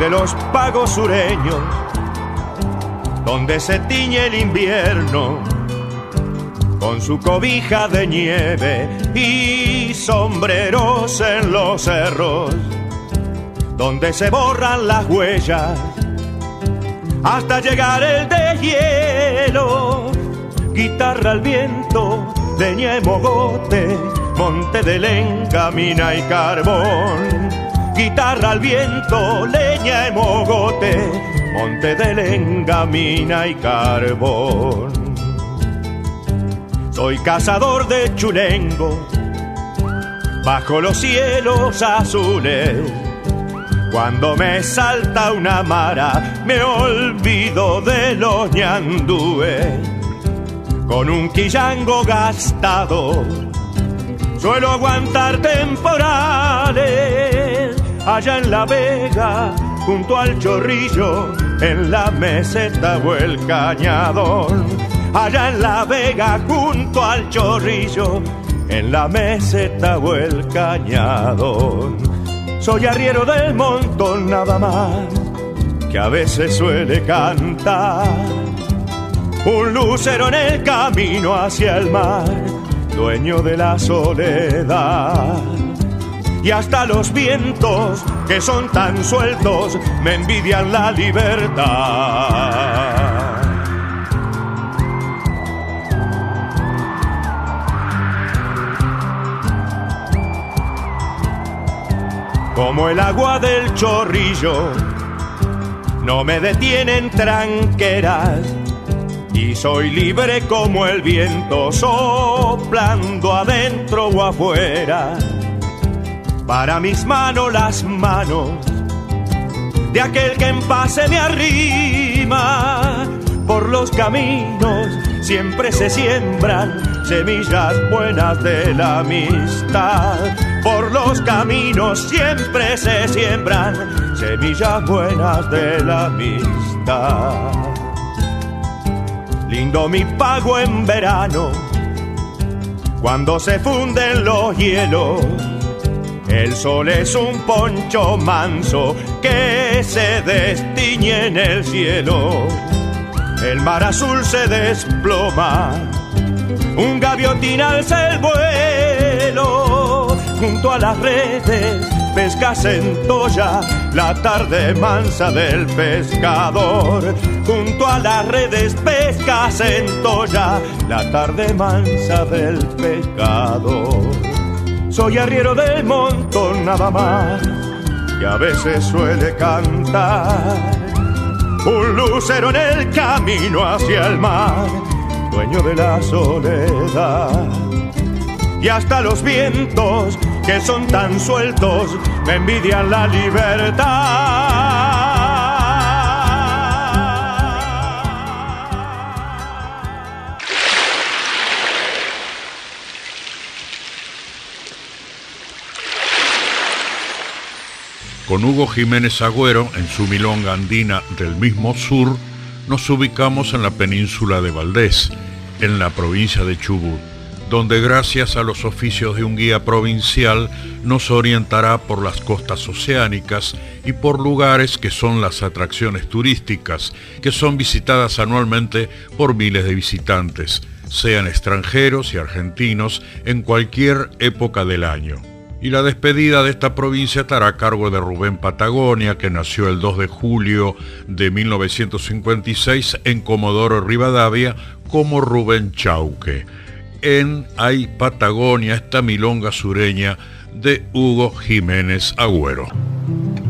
De los pagos sureños, donde se tiñe el invierno con su cobija de nieve y sombreros en los cerros, donde se borran las huellas hasta llegar el de hielo. Guitarra al viento, leña y mogote, monte de lenca, mina y carbón. Guitarra al viento, leña y mogote, monte de lenga, mina y carbón. Soy cazador de chulengo, bajo los cielos azules. Cuando me salta una mara, me olvido de los ñandúes. Con un quillango gastado, suelo aguantar temporales. Allá en la vega, junto al chorrillo, en la meseta o el cañadón allá en la vega junto al chorrillo, en la meseta o el cañadón. Soy arriero del montón nada más, que a veces suele cantar. Un lucero en el camino hacia el mar, dueño de la soledad. Y hasta los vientos que son tan sueltos me envidian la libertad. como el agua del chorrillo, no me detienen tranqueras y soy libre como el viento soplando adentro o afuera. Para mis manos las manos de aquel que en paz se me arrima por los caminos siempre se siembran semillas buenas de la amistad por los caminos siempre se siembran semillas buenas de la amistad. Lindo mi pago en verano, cuando se funden los hielos. El sol es un poncho manso que se destiñe en el cielo. El mar azul se desploma, un gaviotín alza el vuelo junto a las redes, pesca centolla, la tarde mansa del pescador. Junto a las redes, pesca centolla, la tarde mansa del pescador. Soy arriero del montón nada más, que a veces suele cantar. Un lucero en el camino hacia el mar, dueño de la soledad. Y hasta los vientos que son tan sueltos, me envidian la libertad. Con Hugo Jiménez Agüero, en su milonga andina del mismo sur, nos ubicamos en la península de Valdés, en la provincia de Chubut donde gracias a los oficios de un guía provincial nos orientará por las costas oceánicas y por lugares que son las atracciones turísticas, que son visitadas anualmente por miles de visitantes, sean extranjeros y argentinos, en cualquier época del año. Y la despedida de esta provincia estará a cargo de Rubén Patagonia, que nació el 2 de julio de 1956 en Comodoro Rivadavia como Rubén Chauque en Ay Patagonia, esta milonga sureña de Hugo Jiménez Agüero.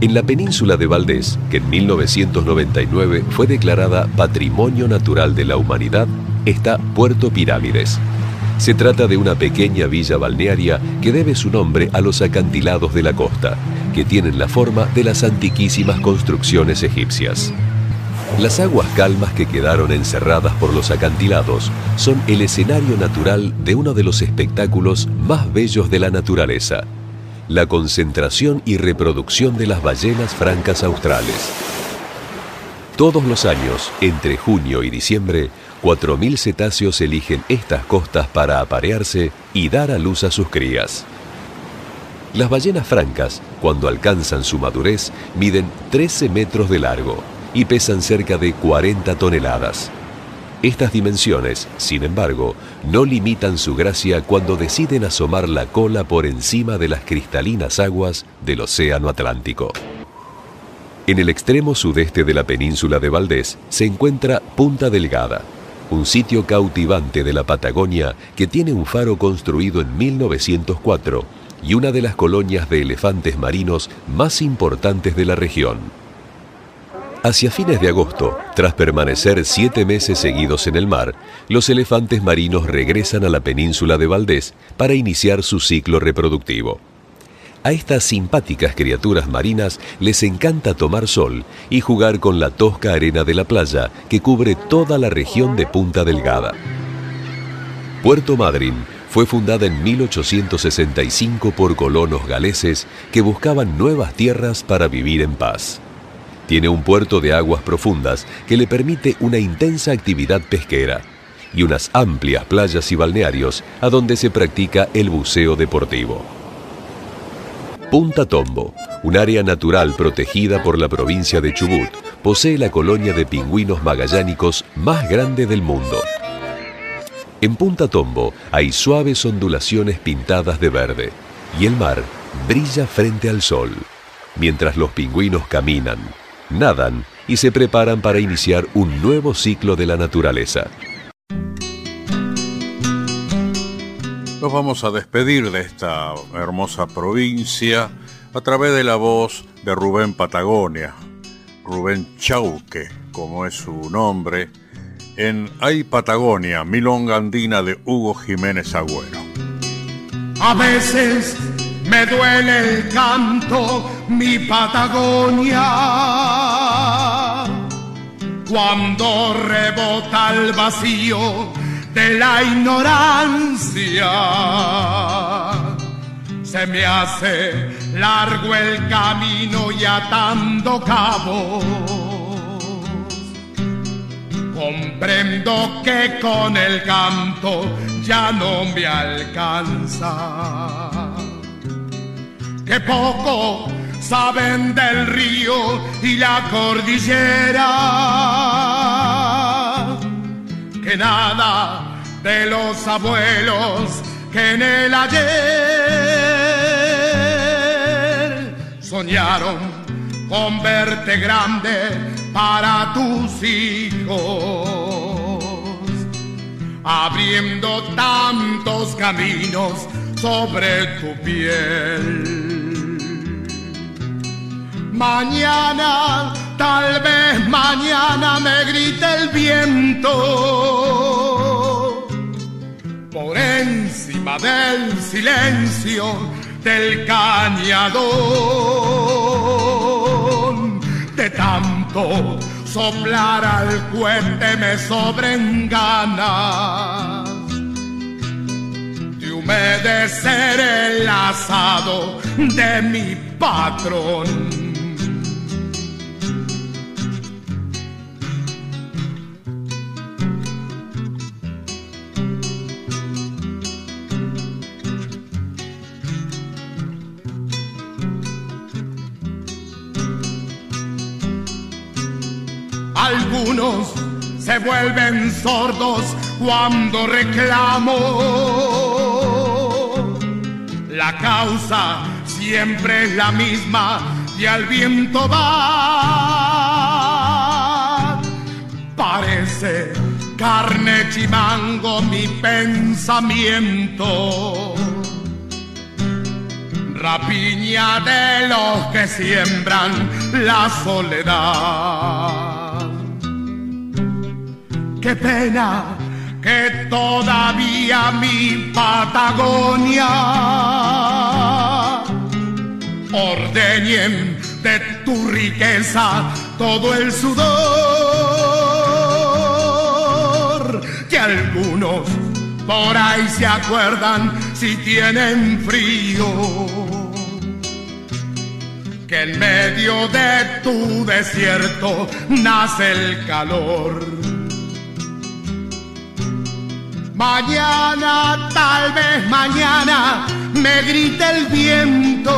En la península de Valdés, que en 1999 fue declarada Patrimonio Natural de la Humanidad, está Puerto Pirámides. Se trata de una pequeña villa balnearia que debe su nombre a los acantilados de la costa, que tienen la forma de las antiquísimas construcciones egipcias. Las aguas calmas que quedaron encerradas por los acantilados son el escenario natural de uno de los espectáculos más bellos de la naturaleza, la concentración y reproducción de las ballenas francas australes. Todos los años, entre junio y diciembre, 4.000 cetáceos eligen estas costas para aparearse y dar a luz a sus crías. Las ballenas francas, cuando alcanzan su madurez, miden 13 metros de largo y pesan cerca de 40 toneladas. Estas dimensiones, sin embargo, no limitan su gracia cuando deciden asomar la cola por encima de las cristalinas aguas del Océano Atlántico. En el extremo sudeste de la península de Valdés se encuentra Punta Delgada, un sitio cautivante de la Patagonia que tiene un faro construido en 1904 y una de las colonias de elefantes marinos más importantes de la región. Hacia fines de agosto, tras permanecer siete meses seguidos en el mar, los elefantes marinos regresan a la península de Valdés para iniciar su ciclo reproductivo. A estas simpáticas criaturas marinas les encanta tomar sol y jugar con la tosca arena de la playa que cubre toda la región de Punta Delgada. Puerto Madryn fue fundada en 1865 por colonos galeses que buscaban nuevas tierras para vivir en paz. Tiene un puerto de aguas profundas que le permite una intensa actividad pesquera y unas amplias playas y balnearios a donde se practica el buceo deportivo. Punta Tombo, un área natural protegida por la provincia de Chubut, posee la colonia de pingüinos magallánicos más grande del mundo. En Punta Tombo hay suaves ondulaciones pintadas de verde y el mar brilla frente al sol, mientras los pingüinos caminan, nadan y se preparan para iniciar un nuevo ciclo de la naturaleza. Nos vamos a despedir de esta hermosa provincia a través de la voz de Rubén Patagonia, Rubén Chauque, como es su nombre, en Ay Patagonia, Milonga Andina de Hugo Jiménez Agüero. A veces me duele el canto, mi Patagonia, cuando rebota el vacío de la ignorancia. Se me hace largo el camino y atando cabos Comprendo que con el canto ya no me alcanza. Que poco saben del río y la cordillera. Nada de los abuelos que en el ayer soñaron con verte grande para tus hijos, abriendo tantos caminos sobre tu piel. Mañana, tal vez mañana me grite el viento por encima del silencio del cañadón de tan soplar al cuente me sobren ganas de humedecer el asado de mi patrón. Algunos se vuelven sordos cuando reclamo. La causa siempre es la misma y al viento va. Parece carne chimango mi pensamiento. Rapiña de los que siembran la soledad. Qué pena que todavía mi Patagonia ordeñen de tu riqueza todo el sudor. Que algunos por ahí se acuerdan si tienen frío. Que en medio de tu desierto nace el calor Mañana, tal vez mañana, me grita el viento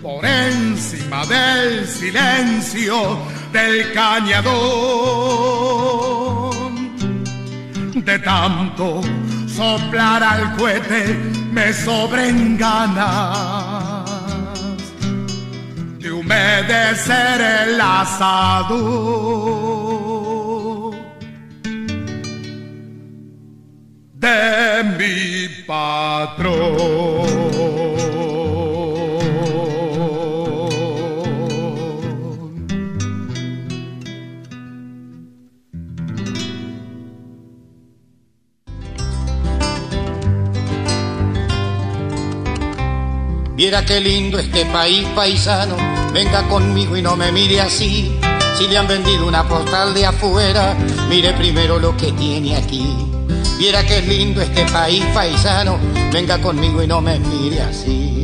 por encima del silencio del cañador. De tanto soplar al cohete me sobren ganas de humedecer el asado de mi patrón. Viera qué lindo este país paisano, venga conmigo y no me mire así. Si le han vendido una postal de afuera, mire primero lo que tiene aquí. Viera qué lindo este país paisano, venga conmigo y no me mire así.